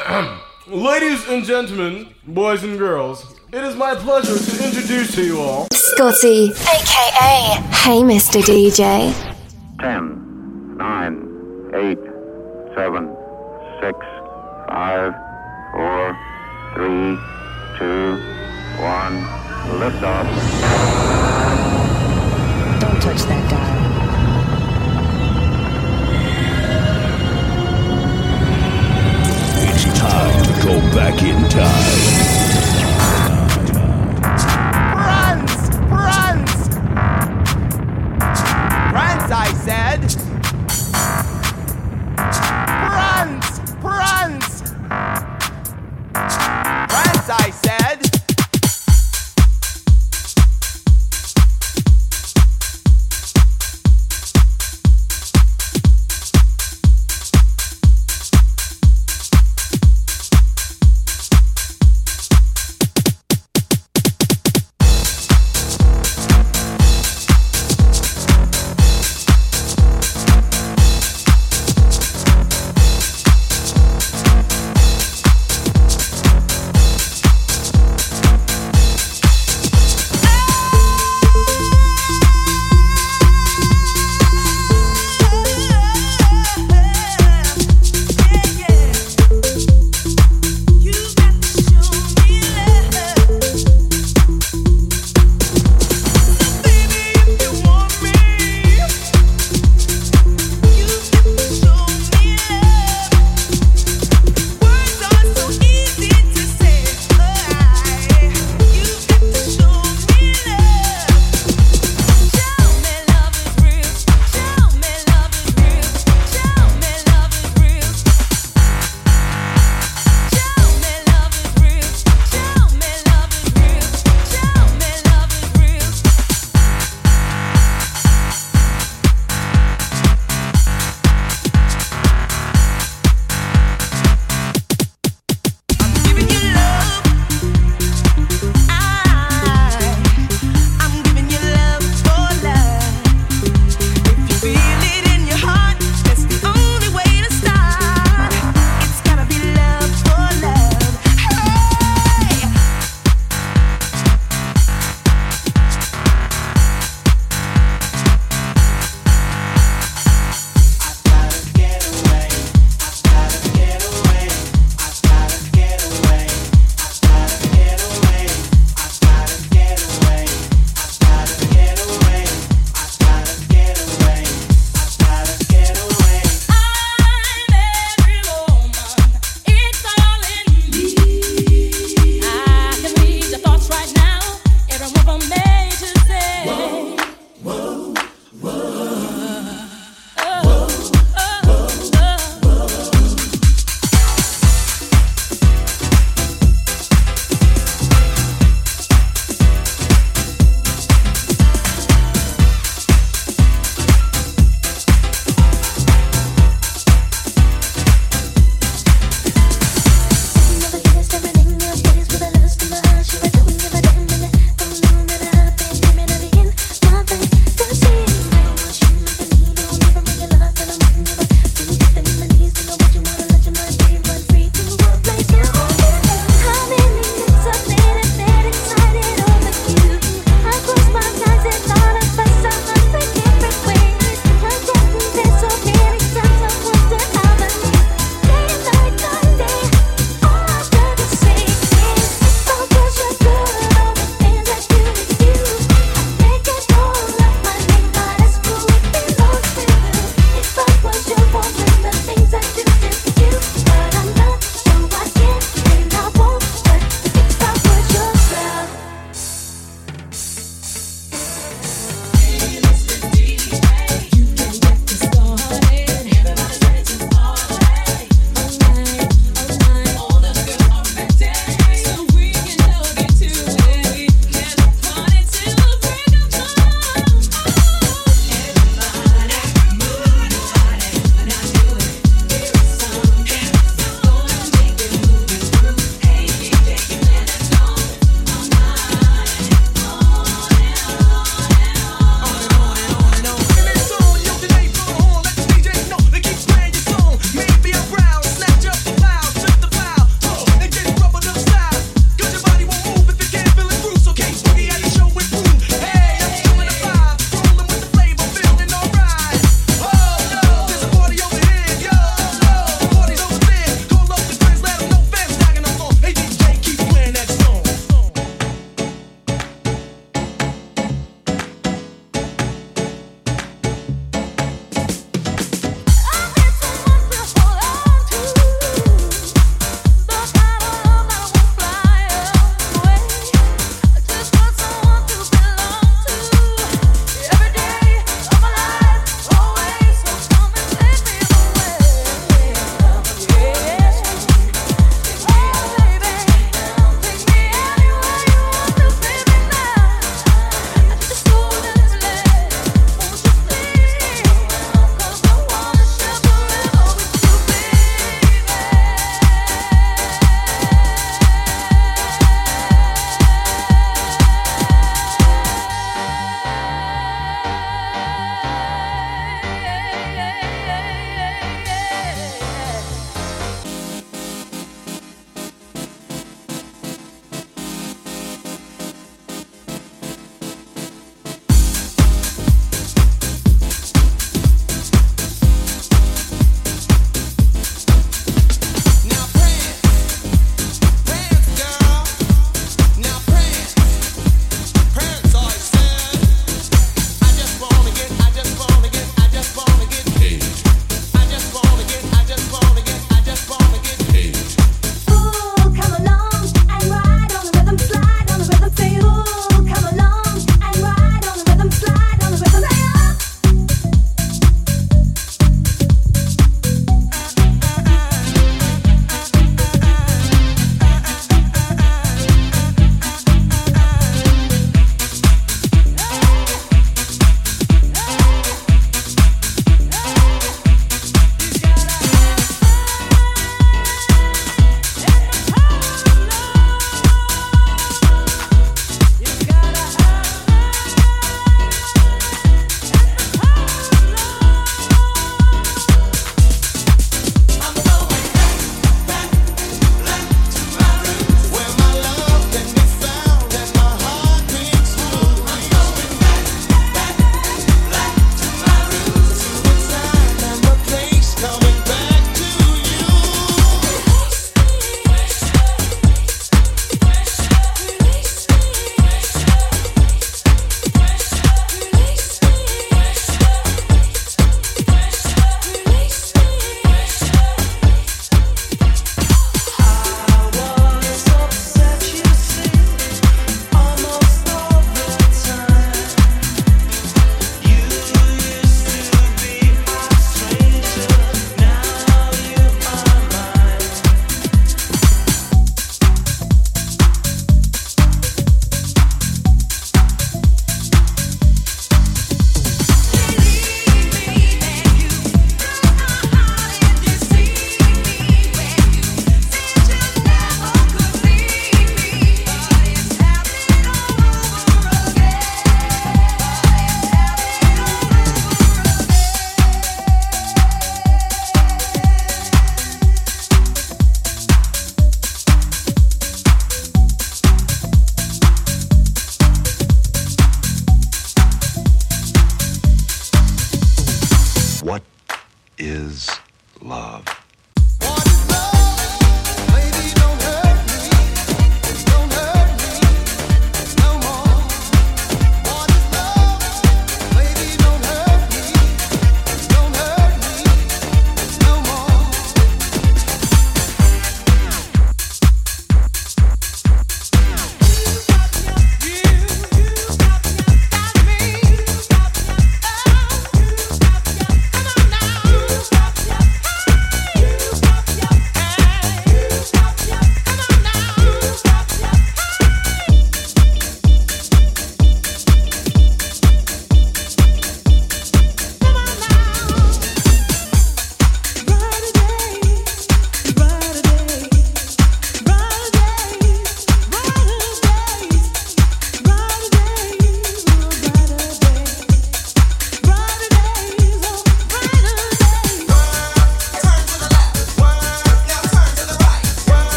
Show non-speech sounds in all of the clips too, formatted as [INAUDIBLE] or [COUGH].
[CLEARS THROAT] Ladies and gentlemen, boys and girls, it is my pleasure to introduce to you all Scotty, aka Hey Mr. DJ. 10, 9, 8, 7, 6, 5, 4, 3, 2, 1. Liftoff. Don't touch that dial. It's time to go back in time. Runs! Runs! Runs, I said!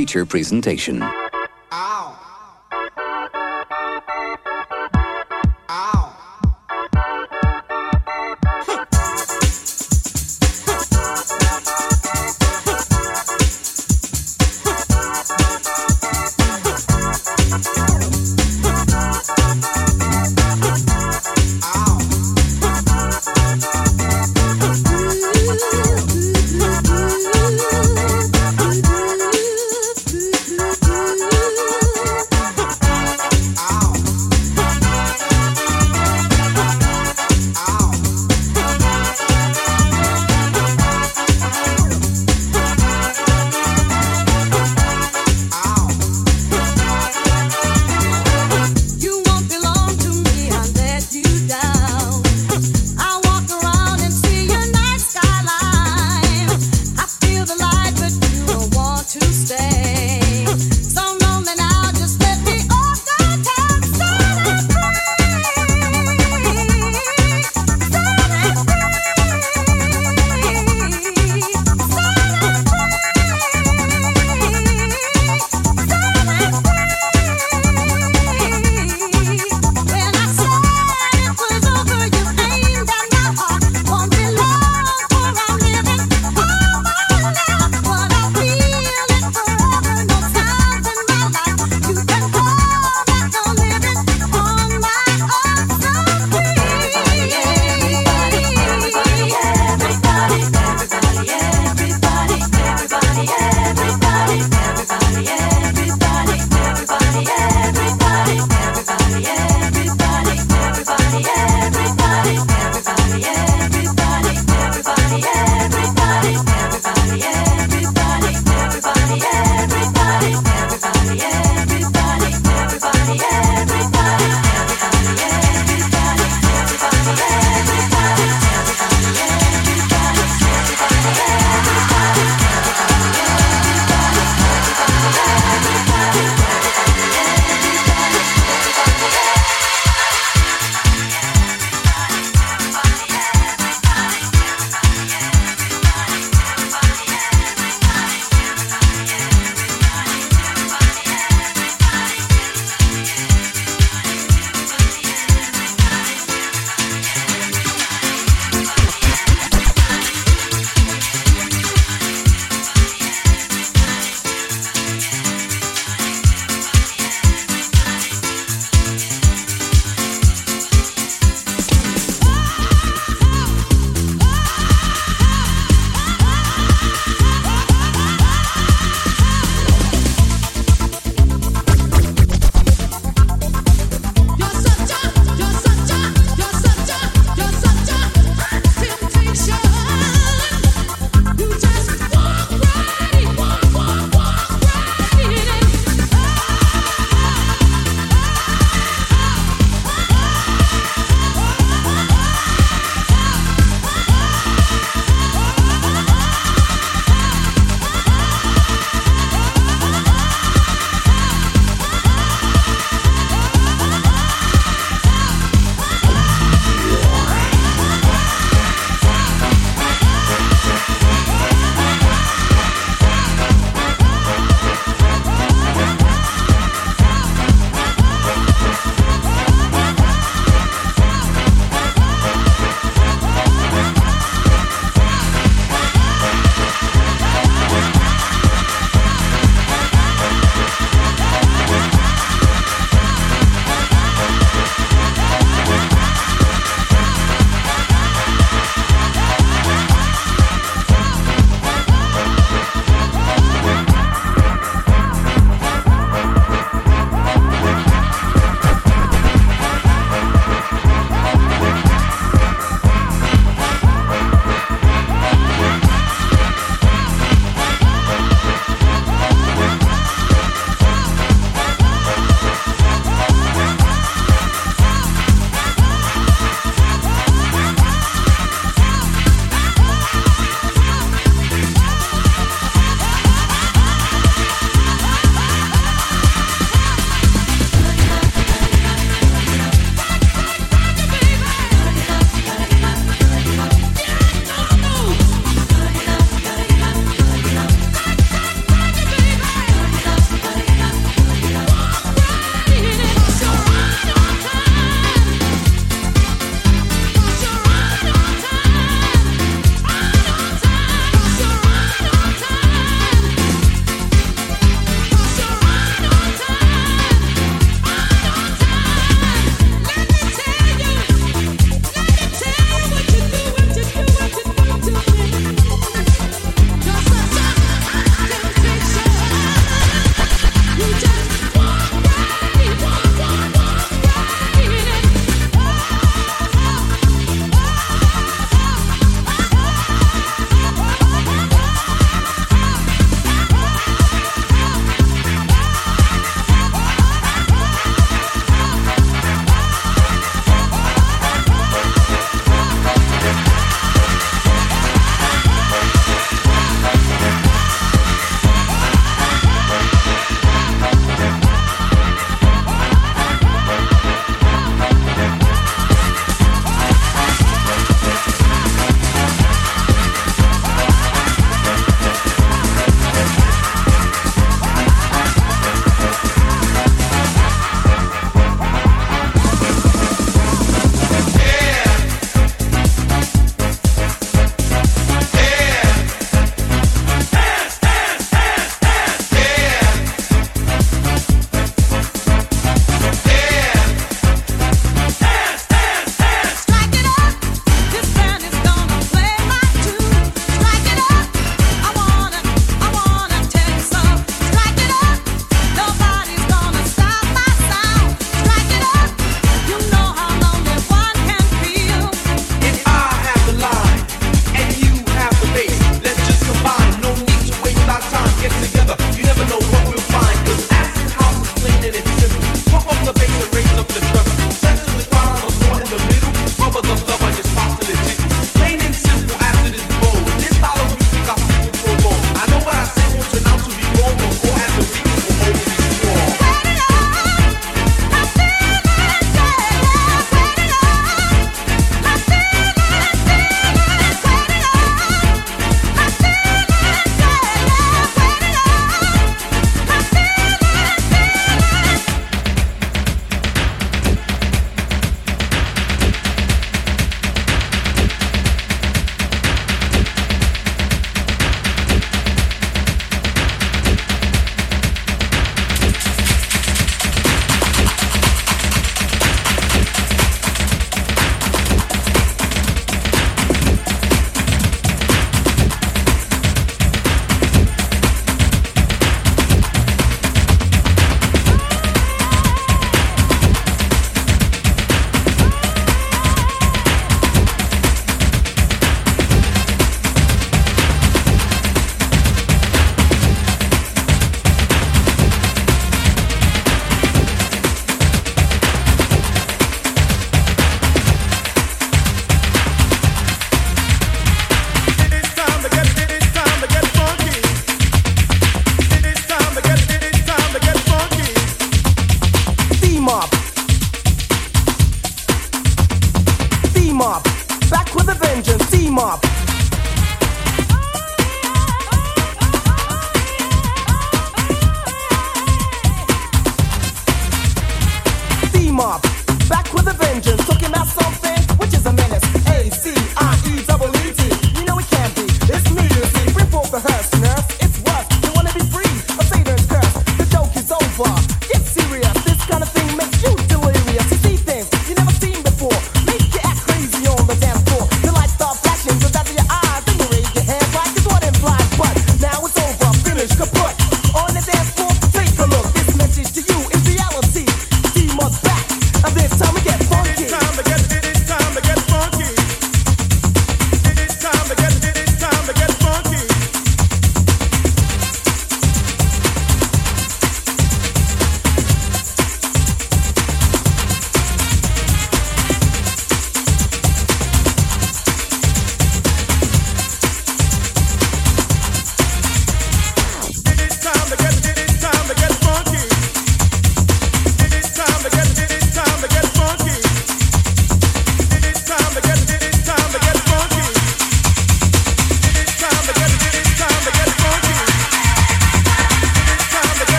Feature presentation.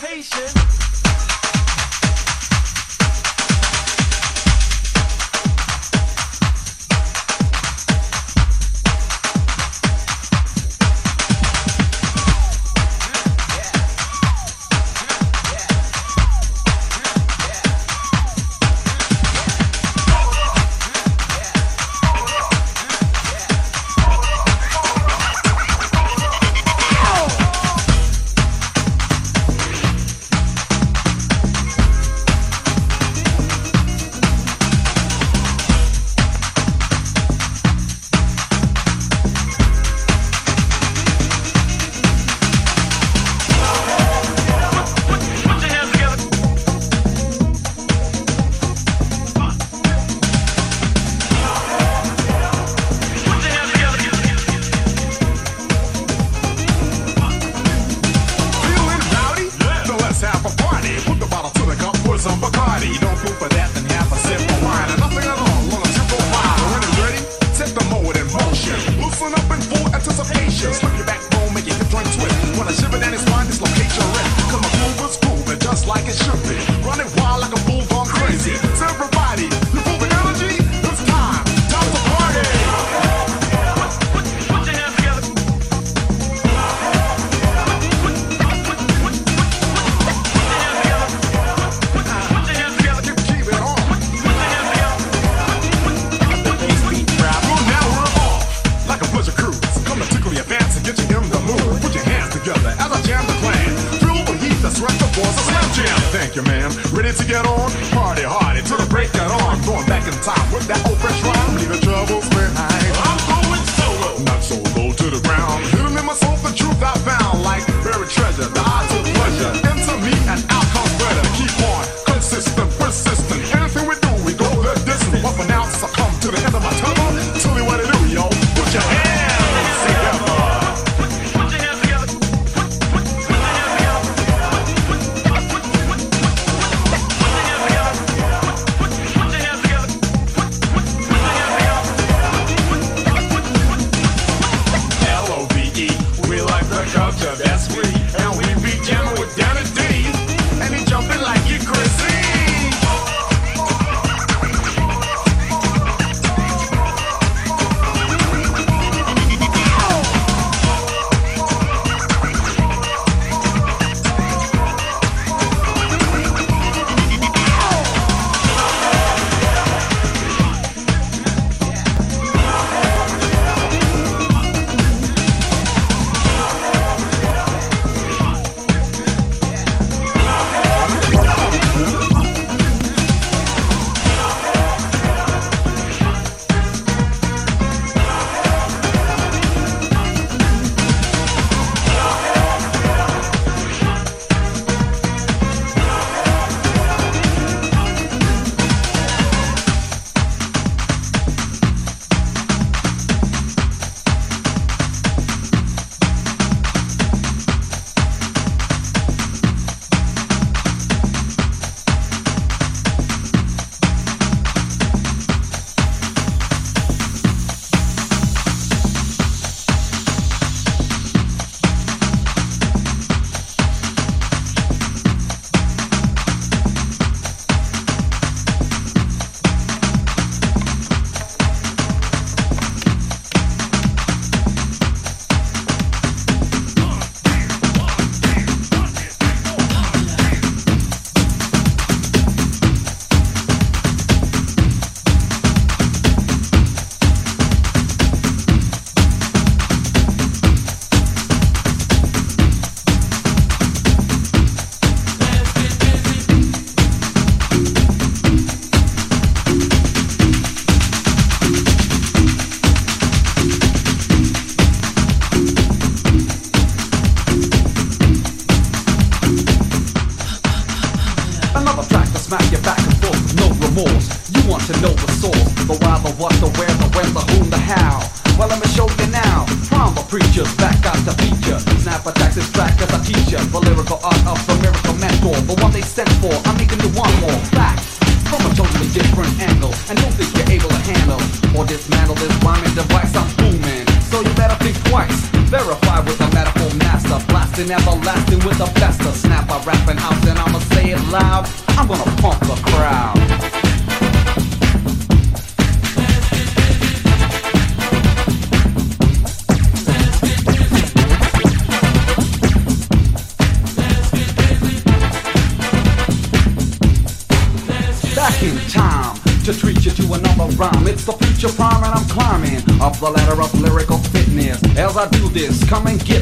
patient.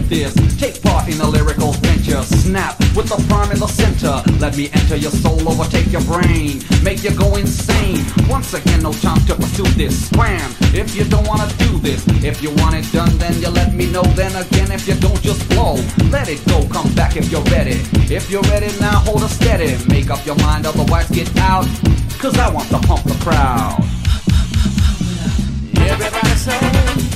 Take part in a lyrical venture. Snap with the prime in the center. Let me enter your soul, overtake your brain, make you go insane. Once again, no time to pursue this. Scram if you don't wanna do this. If you want it done, then you let me know. Then again, if you don't, just blow. Let it go. Come back if you're ready. If you're ready now, hold a steady. Make up your mind, otherwise get out. Cause I want to pump the crowd. Everybody say.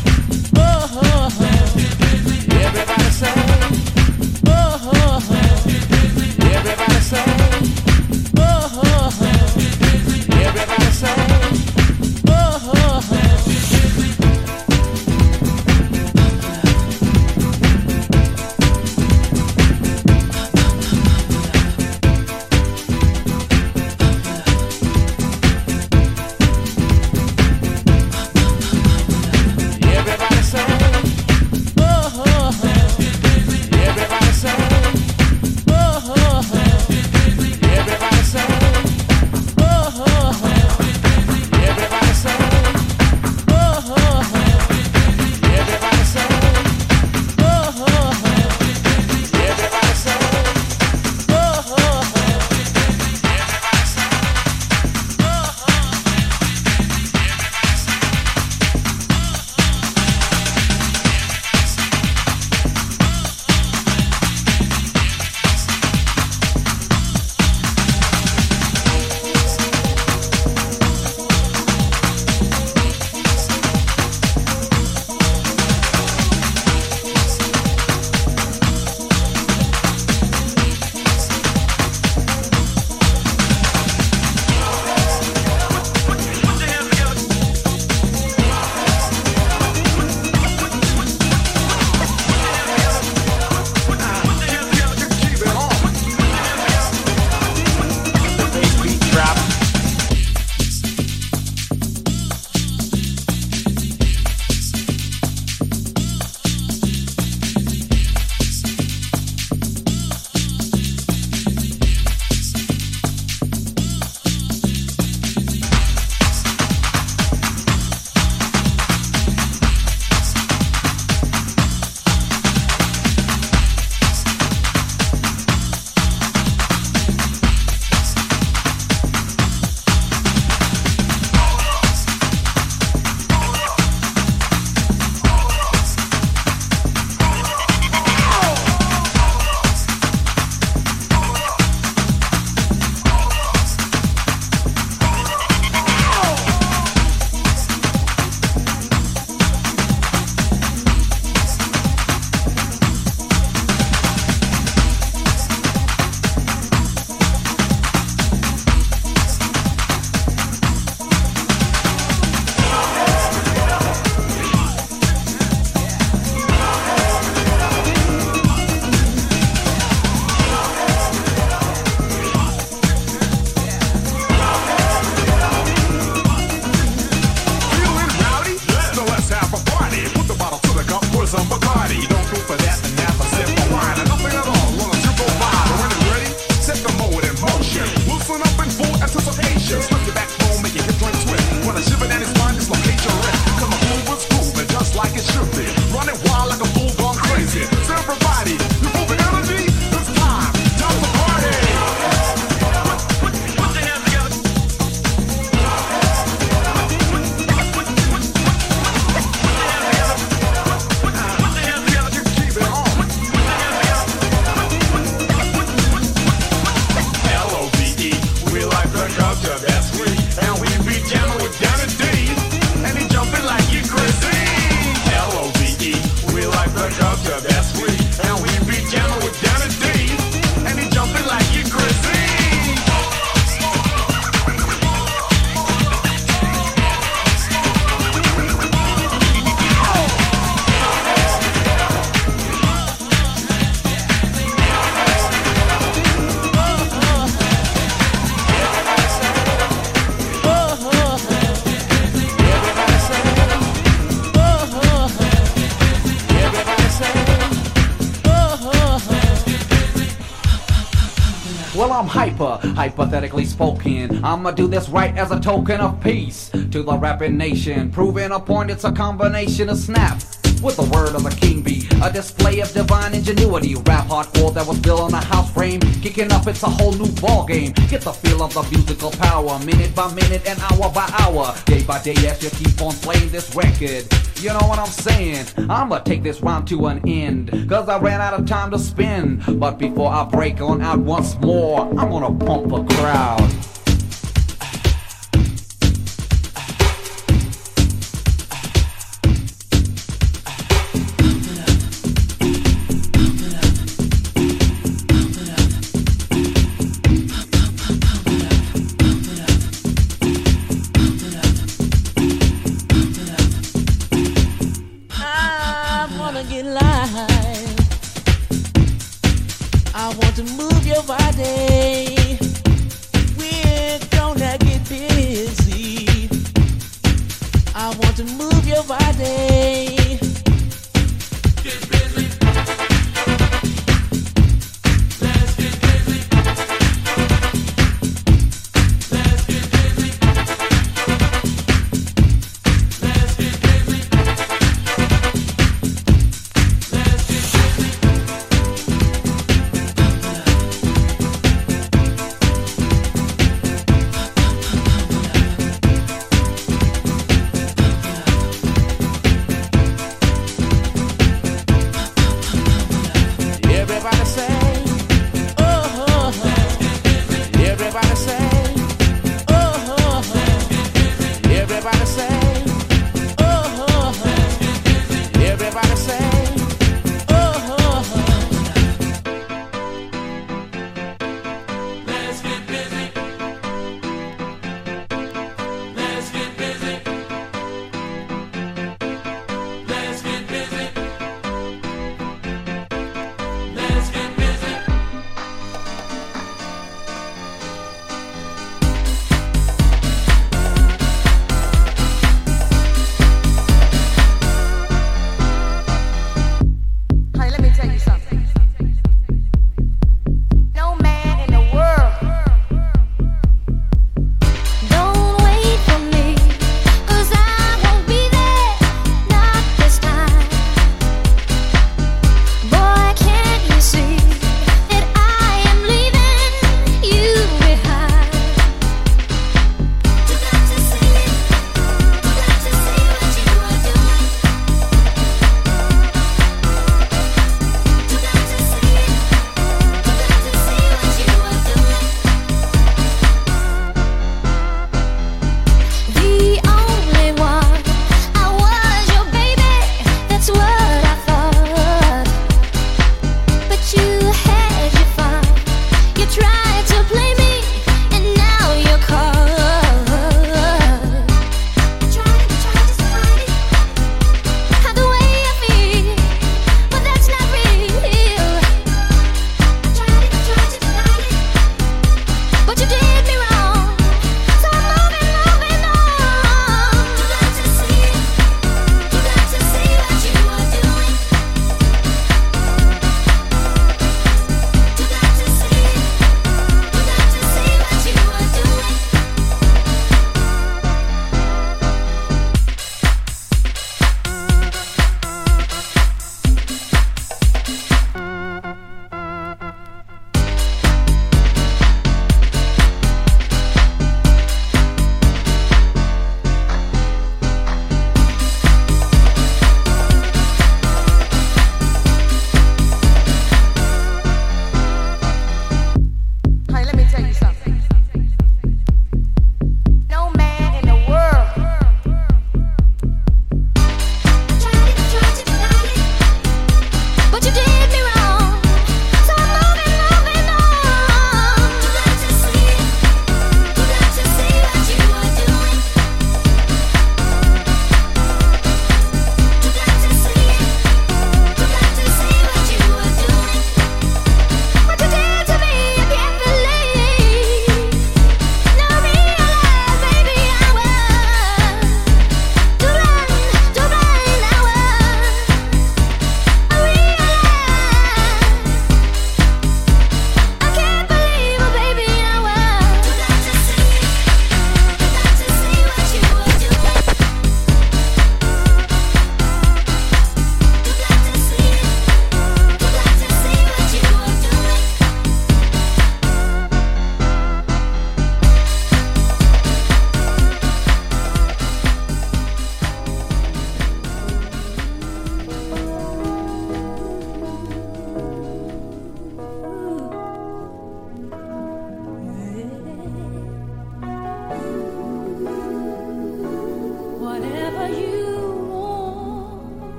Hypothetically spoken. I'ma do this right as a token of peace to the rapping nation. Proving a point, it's a combination of snaps. With the word of the king bee, a display of divine ingenuity. Rap hardcore that was built on a house frame. Kicking up, it's a whole new ball game. Get the feel of the musical power, minute by minute and hour by hour. Day by day, as you keep on playing this record. You know what I'm saying? I'ma take this round to an end. Cause I ran out of time to spin. But before I break on out once more, I'm gonna pump a crowd.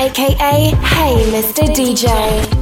Aka Hey Mr. DJ.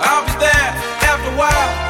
I'll be there after a while.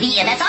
The, that's.